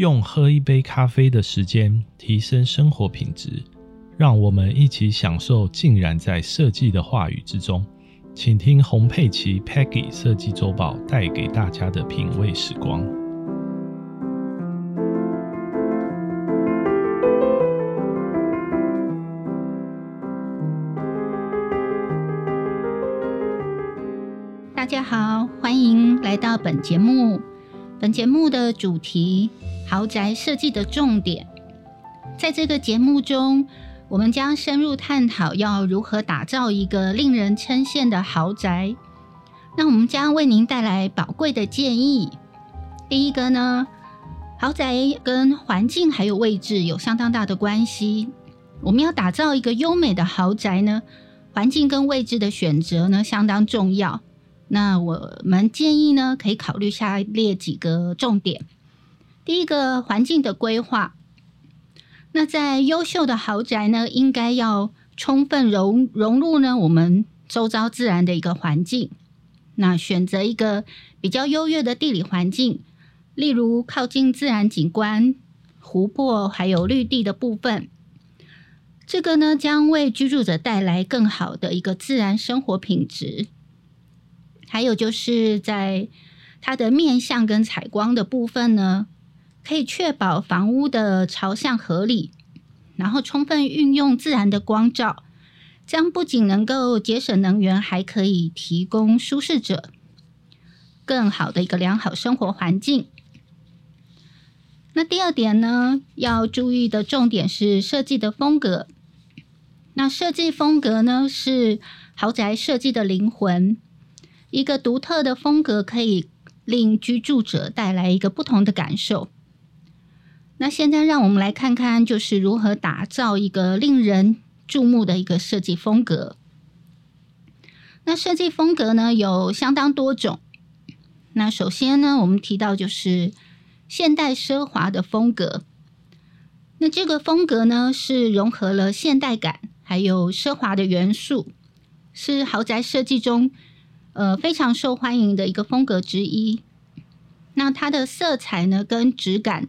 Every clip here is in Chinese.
用喝一杯咖啡的时间提升生活品质，让我们一起享受浸染在设计的话语之中。请听洪佩奇 Peggy 设计周报带给大家的品味时光。大家好，欢迎来到本节目。本节目的主题：豪宅设计的重点。在这个节目中，我们将深入探讨要如何打造一个令人称羡的豪宅。那我们将为您带来宝贵的建议。第一个呢，豪宅跟环境还有位置有相当大的关系。我们要打造一个优美的豪宅呢，环境跟位置的选择呢相当重要。那我们建议呢，可以考虑下列几个重点。第一个，环境的规划。那在优秀的豪宅呢，应该要充分融融入呢我们周遭自然的一个环境。那选择一个比较优越的地理环境，例如靠近自然景观、湖泊还有绿地的部分，这个呢将为居住者带来更好的一个自然生活品质。还有就是在它的面向跟采光的部分呢，可以确保房屋的朝向合理，然后充分运用自然的光照，这样不仅能够节省能源，还可以提供舒适者更好的一个良好生活环境。那第二点呢，要注意的重点是设计的风格。那设计风格呢，是豪宅设计的灵魂。一个独特的风格可以令居住者带来一个不同的感受。那现在让我们来看看，就是如何打造一个令人注目的一个设计风格。那设计风格呢有相当多种。那首先呢，我们提到就是现代奢华的风格。那这个风格呢是融合了现代感还有奢华的元素，是豪宅设计中。呃，非常受欢迎的一个风格之一。那它的色彩呢，跟质感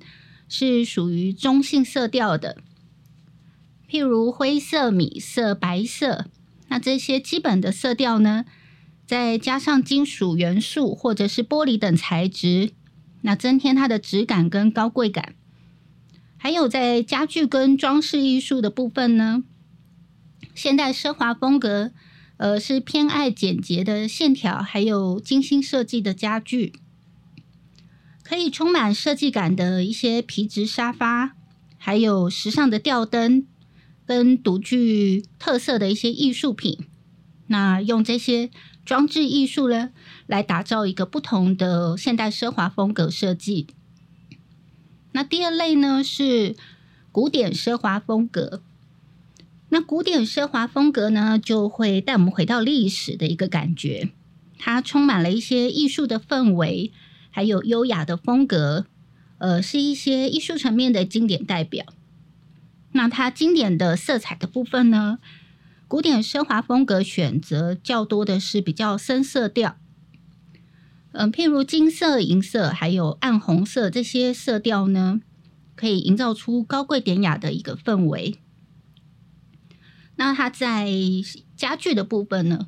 是属于中性色调的，譬如灰色、米色、白色。那这些基本的色调呢，再加上金属元素或者是玻璃等材质，那增添它的质感跟高贵感。还有在家具跟装饰艺术的部分呢，现代奢华风格。呃，是偏爱简洁的线条，还有精心设计的家具，可以充满设计感的一些皮质沙发，还有时尚的吊灯，跟独具特色的一些艺术品。那用这些装置艺术呢，来打造一个不同的现代奢华风格设计。那第二类呢，是古典奢华风格。那古典奢华风格呢，就会带我们回到历史的一个感觉，它充满了一些艺术的氛围，还有优雅的风格，呃，是一些艺术层面的经典代表。那它经典的色彩的部分呢，古典奢华风格选择较多的是比较深色调，嗯，譬如金色、银色，还有暗红色这些色调呢，可以营造出高贵典雅的一个氛围。那它在家具的部分呢，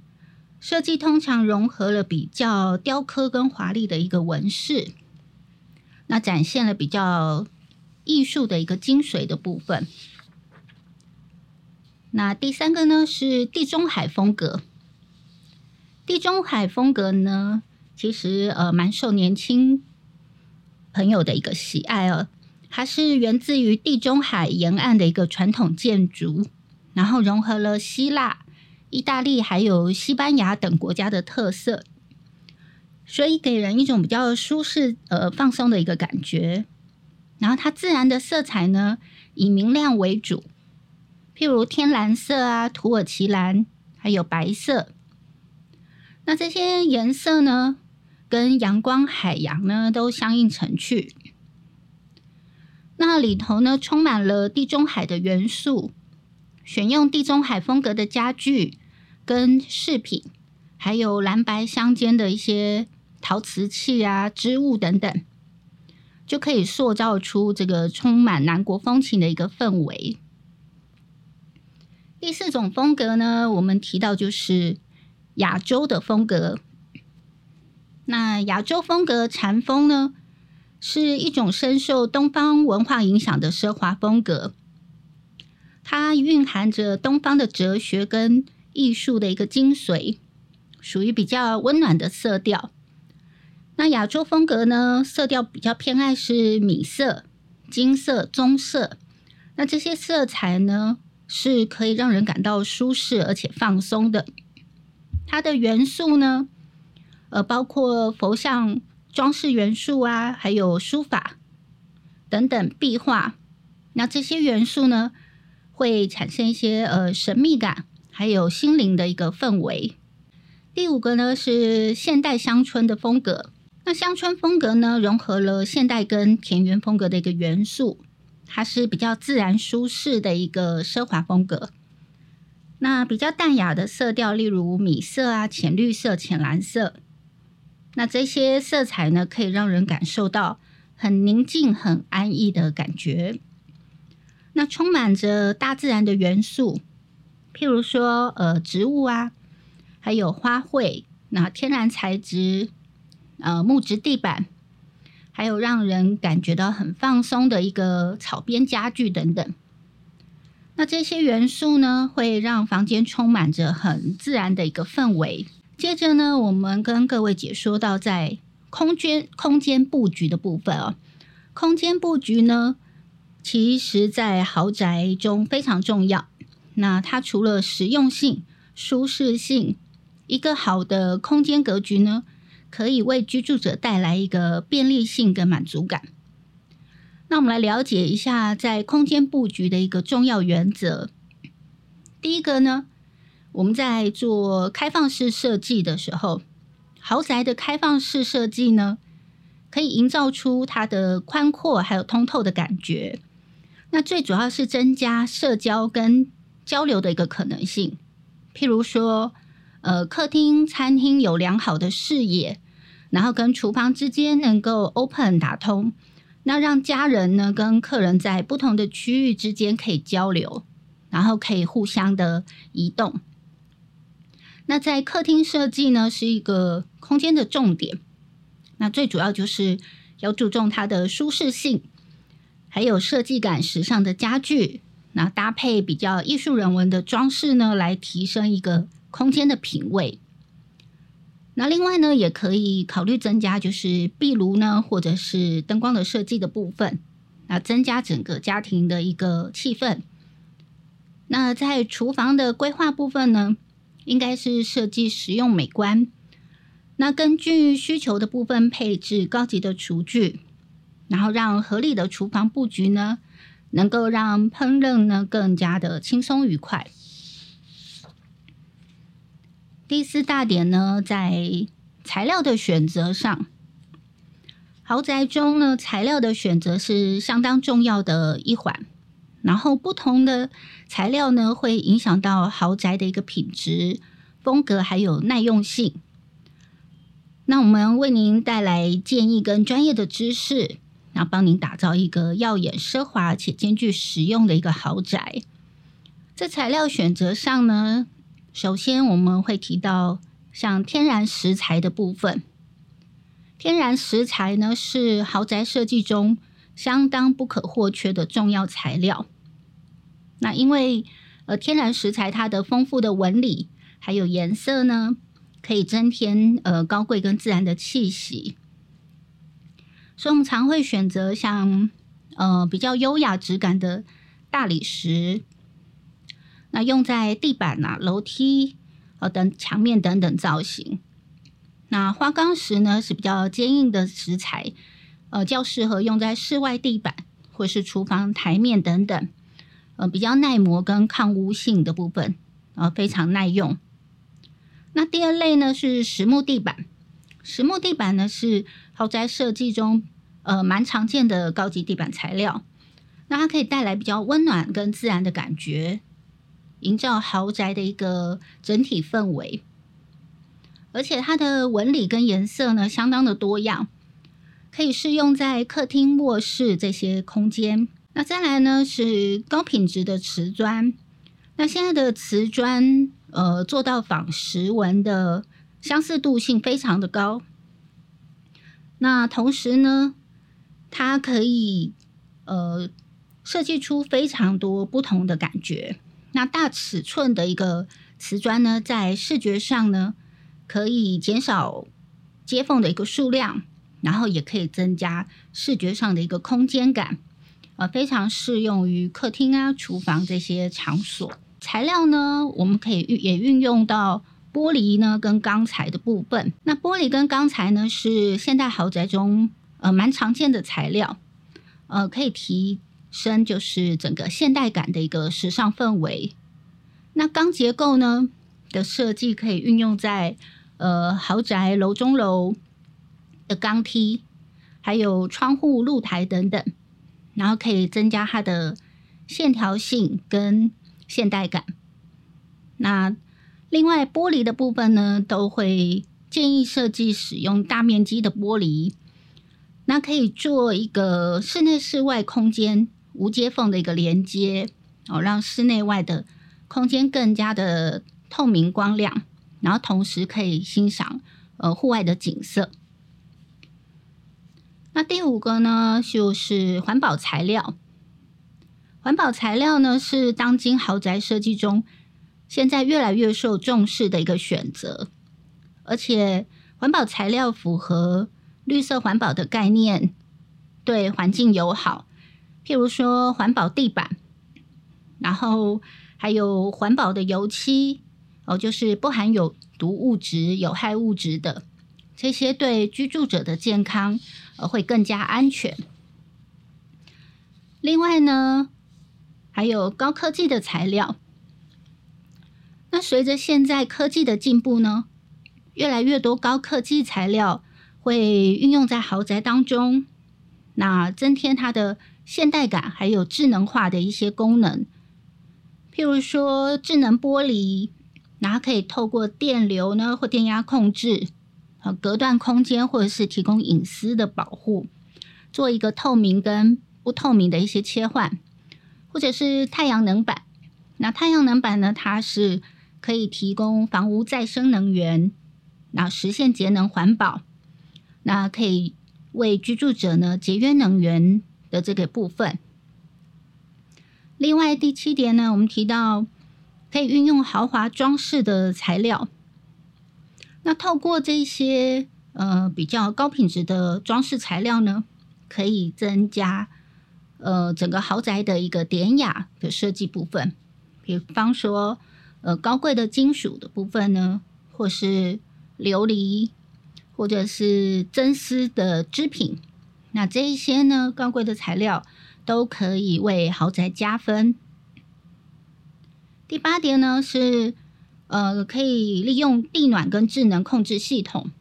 设计通常融合了比较雕刻跟华丽的一个纹饰，那展现了比较艺术的一个精髓的部分。那第三个呢是地中海风格，地中海风格呢，其实呃蛮受年轻朋友的一个喜爱哦，它是源自于地中海沿岸的一个传统建筑。然后融合了希腊、意大利还有西班牙等国家的特色，所以给人一种比较舒适、呃放松的一个感觉。然后它自然的色彩呢，以明亮为主，譬如天蓝色啊、土耳其蓝，还有白色。那这些颜色呢，跟阳光、海洋呢都相映成趣。那里头呢，充满了地中海的元素。选用地中海风格的家具跟饰品，还有蓝白相间的一些陶瓷器啊、织物等等。就可以塑造出这个充满南国风情的一个氛围。第四种风格呢，我们提到就是亚洲的风格。那亚洲风格禅风呢，是一种深受东方文化影响的奢华风格，它蕴含着东方的哲学跟艺术的一个精髓，属于比较温暖的色调。那亚洲风格呢，色调比较偏爱是米色、金色、棕色。那这些色彩呢，是可以让人感到舒适而且放松的。它的元素呢，呃，包括佛像装饰元素啊，还有书法等等壁画。那这些元素呢，会产生一些呃神秘感，还有心灵的一个氛围。第五个呢，是现代乡村的风格。那乡村风格呢，融合了现代跟田园风格的一个元素，它是比较自然舒适的一个奢华风格。那比较淡雅的色调，例如米色啊、浅绿色、浅蓝色，那这些色彩呢，可以让人感受到很宁静、很安逸的感觉。那充满着大自然的元素，譬如说呃植物啊，还有花卉，那天然材质。呃，木质地板，还有让人感觉到很放松的一个草编家具等等。那这些元素呢，会让房间充满着很自然的一个氛围。接着呢，我们跟各位解说到在空间空间布局的部分哦。空间布局呢，其实在豪宅中非常重要。那它除了实用性、舒适性，一个好的空间格局呢？可以为居住者带来一个便利性跟满足感。那我们来了解一下，在空间布局的一个重要原则。第一个呢，我们在做开放式设计的时候，豪宅的开放式设计呢，可以营造出它的宽阔还有通透的感觉。那最主要是增加社交跟交流的一个可能性。譬如说，呃，客厅、餐厅有良好的视野。然后跟厨房之间能够 open 打通，那让家人呢跟客人在不同的区域之间可以交流，然后可以互相的移动。那在客厅设计呢是一个空间的重点，那最主要就是要注重它的舒适性，还有设计感、时尚的家具，那搭配比较艺术人文的装饰呢，来提升一个空间的品味。那另外呢，也可以考虑增加，就是壁炉呢，或者是灯光的设计的部分，那增加整个家庭的一个气氛。那在厨房的规划部分呢，应该是设计实用美观。那根据需求的部分配置高级的厨具，然后让合理的厨房布局呢，能够让烹饪呢更加的轻松愉快。第四大点呢，在材料的选择上，豪宅中呢，材料的选择是相当重要的一环。然后，不同的材料呢，会影响到豪宅的一个品质、风格还有耐用性。那我们为您带来建议跟专业的知识，然后帮您打造一个耀眼、奢华且兼具实用的一个豪宅。在材料选择上呢？首先，我们会提到像天然石材的部分。天然石材呢，是豪宅设计中相当不可或缺的重要材料。那因为呃，天然石材它的丰富的纹理还有颜色呢，可以增添呃高贵跟自然的气息。所以我们常会选择像呃比较优雅质感的大理石。那用在地板啊、楼梯呃等墙面等等造型。那花岗石呢是比较坚硬的石材，呃，较适合用在室外地板或是厨房台面等等，呃，比较耐磨跟抗污性的部分，呃，非常耐用。那第二类呢是实木地板，实木地板呢是豪宅设计中呃蛮常见的高级地板材料，那它可以带来比较温暖跟自然的感觉。营造豪宅的一个整体氛围，而且它的纹理跟颜色呢相当的多样。可以适用在客厅、卧室这些空间。那再来呢是高品质的瓷砖。那现在的瓷砖，呃，做到仿石纹的相似度性非常的高。那同时呢，它可以呃设计出非常多不同的感觉。那大尺寸的一个瓷砖呢，在视觉上呢，可以减少接缝的一个数量，然后也可以增加视觉上的一个空间感，呃，非常适用于客厅啊、厨房这些场所。材料呢，我们可以运也运用到。玻璃呢，跟钢材的部分。那玻璃跟钢材呢，是现代豪宅中呃蛮常见的材料，呃，可以提升就是整个现代感的一个时尚氛围。那钢结构呢的设计可以运用在呃豪宅楼中楼的钢梯，还有窗户、露台等等，然后可以增加它的线条性跟现代感。那另外，玻璃的部分呢，都会建议设计使用大面积的玻璃，那可以做一个室内室外空间无接缝的一个连接哦，让室内外的空间更加的透明光亮，然后同时可以欣赏呃户外的景色。那第五个呢，就是环保材料。环保材料呢，是当今豪宅设计中。现在越来越受重视的一个选择，而且环保材料符合绿色环保的概念，对环境友好。譬如说环保地板，然后还有环保的油漆哦，就是不含有毒物质、有害物质的这些，对居住者的健康呃会更加安全。另外呢，还有高科技的材料。那随着现在科技的进步呢，越来越多高科技材料会运用在豪宅当中，那增添它的现代感，还有智能化的一些功能。譬如说智能玻璃，然后可以透过电流呢或电压控制，呃，隔断空间或者是提供隐私的保护，做一个透明跟不透明的一些切换，或者是太阳能板。那太阳能板呢，它是可以提供房屋再生能源，那实现节能环保，那可以为居住者呢节约能源的这个部分。另外第七点呢，我们提到可以运用豪华装饰的材料，那透过这些呃比较高品质的装饰材料呢，可以增加呃整个豪宅的一个典雅的设计部分，比方说。呃，高贵的金属的部分呢，或是琉璃，或者是真丝的织品，那这一些呢，高贵的材料都可以为豪宅加分。第八点呢是，呃，可以利用地暖跟智能控制系统。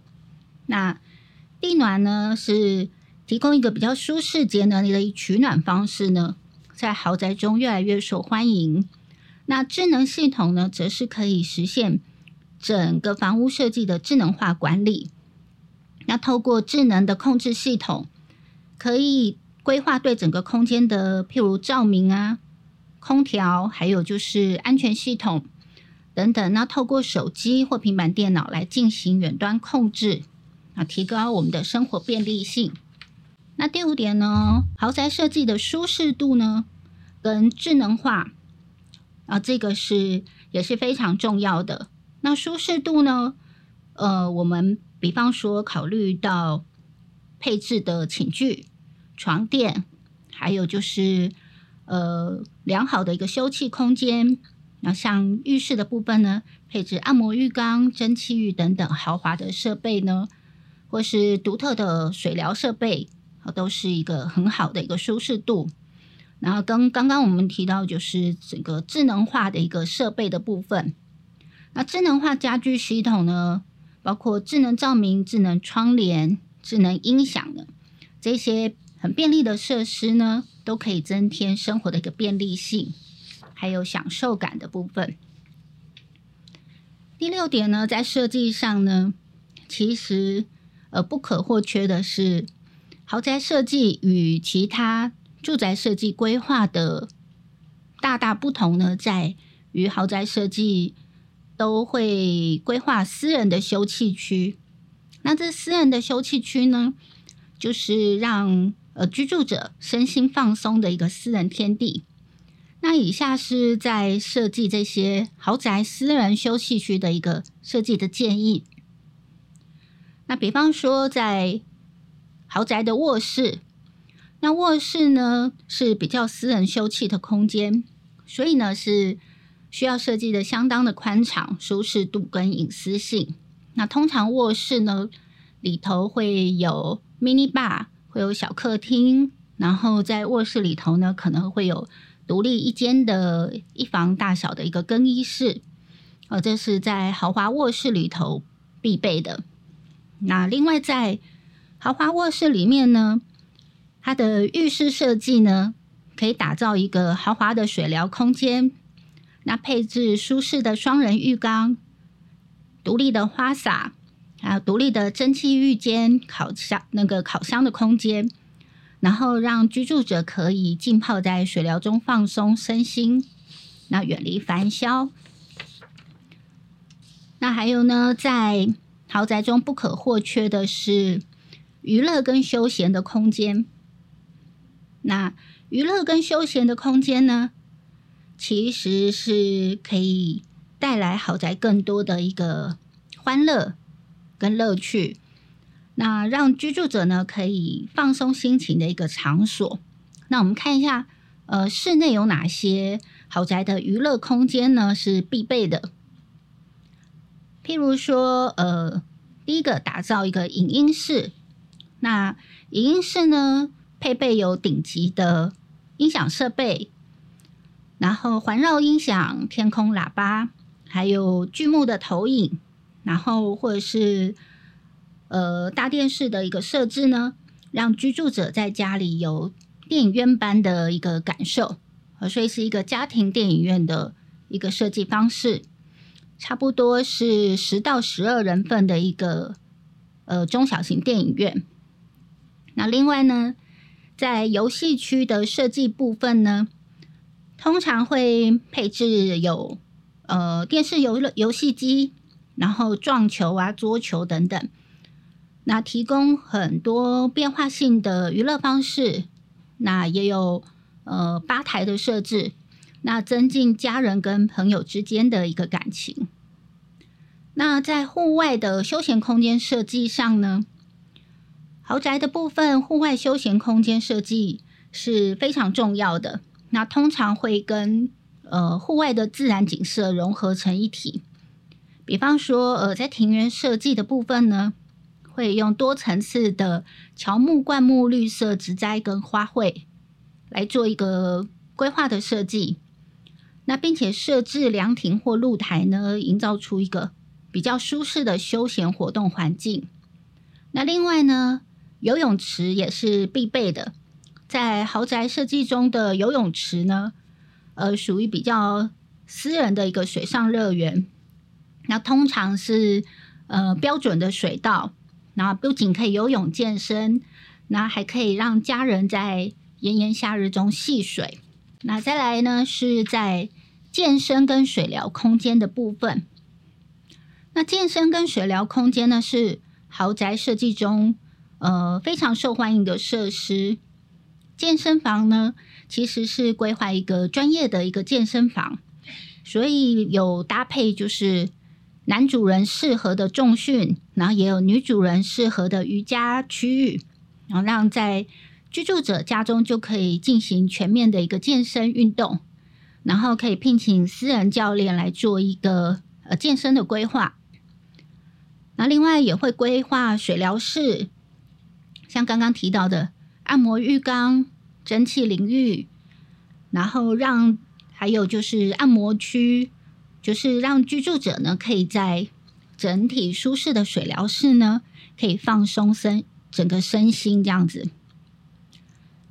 那地暖呢是提供一个比较舒适节能的取暖方式呢，在豪宅中越来越受欢迎。那智能系统呢，则是可以实现整个房屋设计的智能化管理。那透过智能的控制系统，可以规划对整个空间的，譬如照明啊、空调，还有就是安全系统等等。那透过手机或平板电脑来进行远端控制，啊，提高我们的生活便利性。那第五点呢，豪宅设计的舒适度呢，跟智能化。啊，这个是也是非常重要的。那舒适度呢？呃，我们比方说考虑到配置的寝具、床垫，还有就是呃良好的一个休憩空间。那像浴室的部分呢，配置按摩浴缸、蒸汽浴等等豪华的设备呢，或是独特的水疗设备，都是一个很好的一个舒适度。然后跟刚刚我们提到，就是整个智能化的一个设备的部分。那智能化家居系统呢，包括智能照明、智能窗帘、智能音响的这些很便利的设施呢，都可以增添生活的一个便利性，还有享受感的部分。第六点呢，在设计上呢，其实呃不可或缺的是豪宅设计与其他住宅设计规划的大大不同呢，在于豪宅设计都会规划私人的休憩区。那这私人的休憩区呢，就是让呃居住者身心放松的一个私人天地。那以下是在设计这些豪宅私人休憩区的一个设计的建议。那比方说，在豪宅的卧室，那卧室呢是比较私人休憩的空间，所以呢是需要设计的相当的宽敞、舒适度跟隐私性。那通常卧室呢里头会有 mini bar，会有小客厅，然后在卧室里头呢可能会有。独立一间的一房大小的一个更衣室，呃，这是在豪华卧室里头必备的。那另外在豪华卧室里面呢，它的浴室设计呢，可以打造一个豪华的水疗空间。那配置舒适的双人浴缸、独立的花洒，还有独立的蒸汽浴间、烤箱那个烤箱的空间。然后让居住者可以浸泡在水疗中放松身心，那远离烦嚣。那还有呢，在豪宅中不可或缺的是娱乐跟休闲的空间。那娱乐跟休闲的空间呢，其实是可以带来豪宅更多的一个欢乐跟乐趣。那让居住者呢可以放松心情的一个场所。那我们看一下，呃，室内有哪些豪宅的娱乐空间呢？是必备的。譬如说，呃，第一个打造一个影音室。那影音室呢，配备有顶级的音响设备，然后环绕音响、天空喇叭，还有剧目的投影，然后或者是。呃，大电视的一个设置呢，让居住者在家里有电影院般的一个感受，所以是一个家庭电影院的一个设计方式，差不多是十到十二人份的一个呃中小型电影院。那另外呢，在游戏区的设计部分呢，通常会配置有呃电视游乐游戏机，然后撞球啊、桌球等等。那提供很多变化性的娱乐方式，那也有呃吧台的设置，那增进家人跟朋友之间的一个感情。那在户外的休闲空间设计上呢，豪宅的部分户外休闲空间设计是非常重要的。那通常会跟呃户外的自然景色融合成一体。比方说，呃，在庭园设计的部分呢。会用多层次的乔木、灌木、绿色植栽跟花卉来做一个规划的设计，那并且设置凉亭或露台呢，营造出一个比较舒适的休闲活动环境。那另外呢，游泳池也是必备的，在豪宅设计中的游泳池呢，呃，属于比较私人的一个水上乐园，那通常是呃标准的水道。那不仅可以游泳健身，那还可以让家人在炎炎夏日中戏水。那再来呢，是在健身跟水疗空间的部分。那健身跟水疗空间呢，是豪宅设计中呃非常受欢迎的设施。健身房呢，其实是规划一个专业的一个健身房，所以有搭配就是。男主人适合的重训，然后也有女主人适合的瑜伽区域，然后让在居住者家中就可以进行全面的一个健身运动，然后可以聘请私人教练来做一个呃健身的规划。那另外也会规划水疗室，像刚刚提到的按摩浴缸、蒸汽淋浴，然后让还有就是按摩区。就是让居住者呢，可以在整体舒适的水疗室呢，可以放松身整个身心这样子。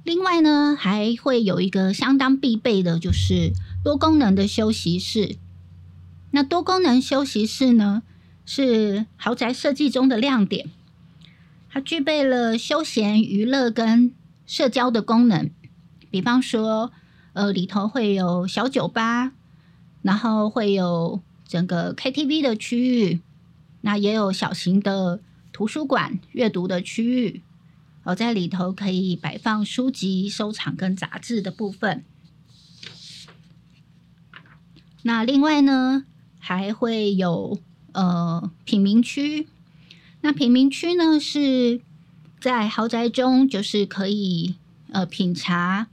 另外呢，还会有一个相当必备的，就是多功能的休息室。那多功能休息室呢，是豪宅设计中的亮点。它具备了休闲娱乐跟社交的功能。比方说，呃，里头会有小酒吧，然后会有整个 KTV 的区域，那也有小型的图书馆阅读的区域。哦，在里头可以摆放书籍、收藏跟杂志的部分。那另外呢，还会有呃品茗区。那平民区呢，是在豪宅中，就是可以呃品茶，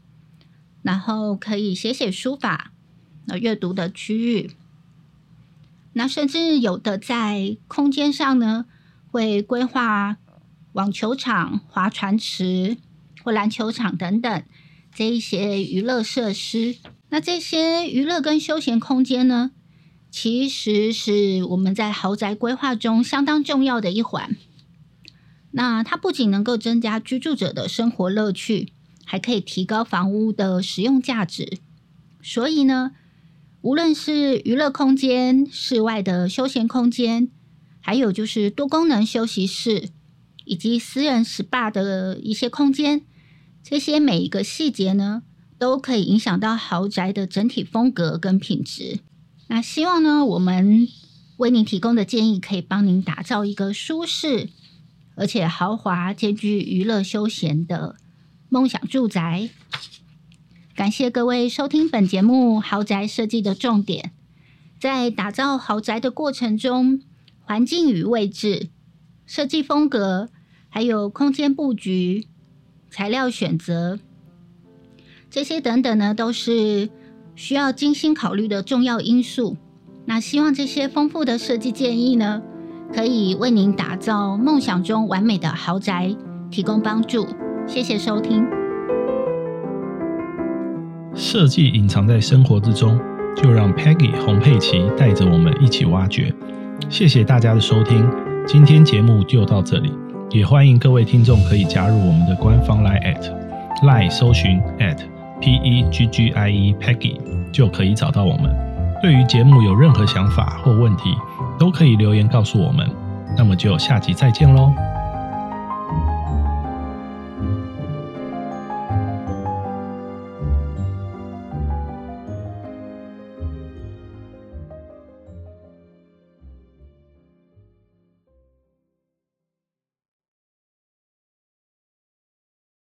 然后可以写写书法、呃阅读的区域。那甚至有的在空间上呢，会规划网球场、划船池或篮球场等等这一些娱乐设施。那这些娱乐跟休闲空间呢，其实是我们在豪宅规划中相当重要的一环。那它不仅能够增加居住者的生活乐趣，还可以提高房屋的实用价值。所以呢，无论是娱乐空间、室外的休闲空间，还有就是多功能休息室，以及私人 SPA 的一些空间，这些每一个细节呢。都可以影响到豪宅的整体风格跟品质。那希望呢，我们为您提供的建议可以帮您打造一个舒适而且豪华兼具娱乐休闲的梦想住宅。感谢各位收听本节目《豪宅设计的重点》。在打造豪宅的过程中，环境与位置、设计风格，还有空间布局、材料选择。这些等等呢，都是需要精心考虑的重要因素。那希望这些丰富的设计建议呢，可以为您打造梦想中完美的豪宅提供帮助。谢谢收听。设计隐藏在生活之中，就让 Peggy 洪佩奇带着我们一起挖掘。谢谢大家的收听，今天节目就到这里，也欢迎各位听众可以加入我们的官方 Line at Line 搜寻 at。P E G G I E Peggy 就可以找到我们。对于节目有任何想法或问题，都可以留言告诉我们。那么就下集再见喽。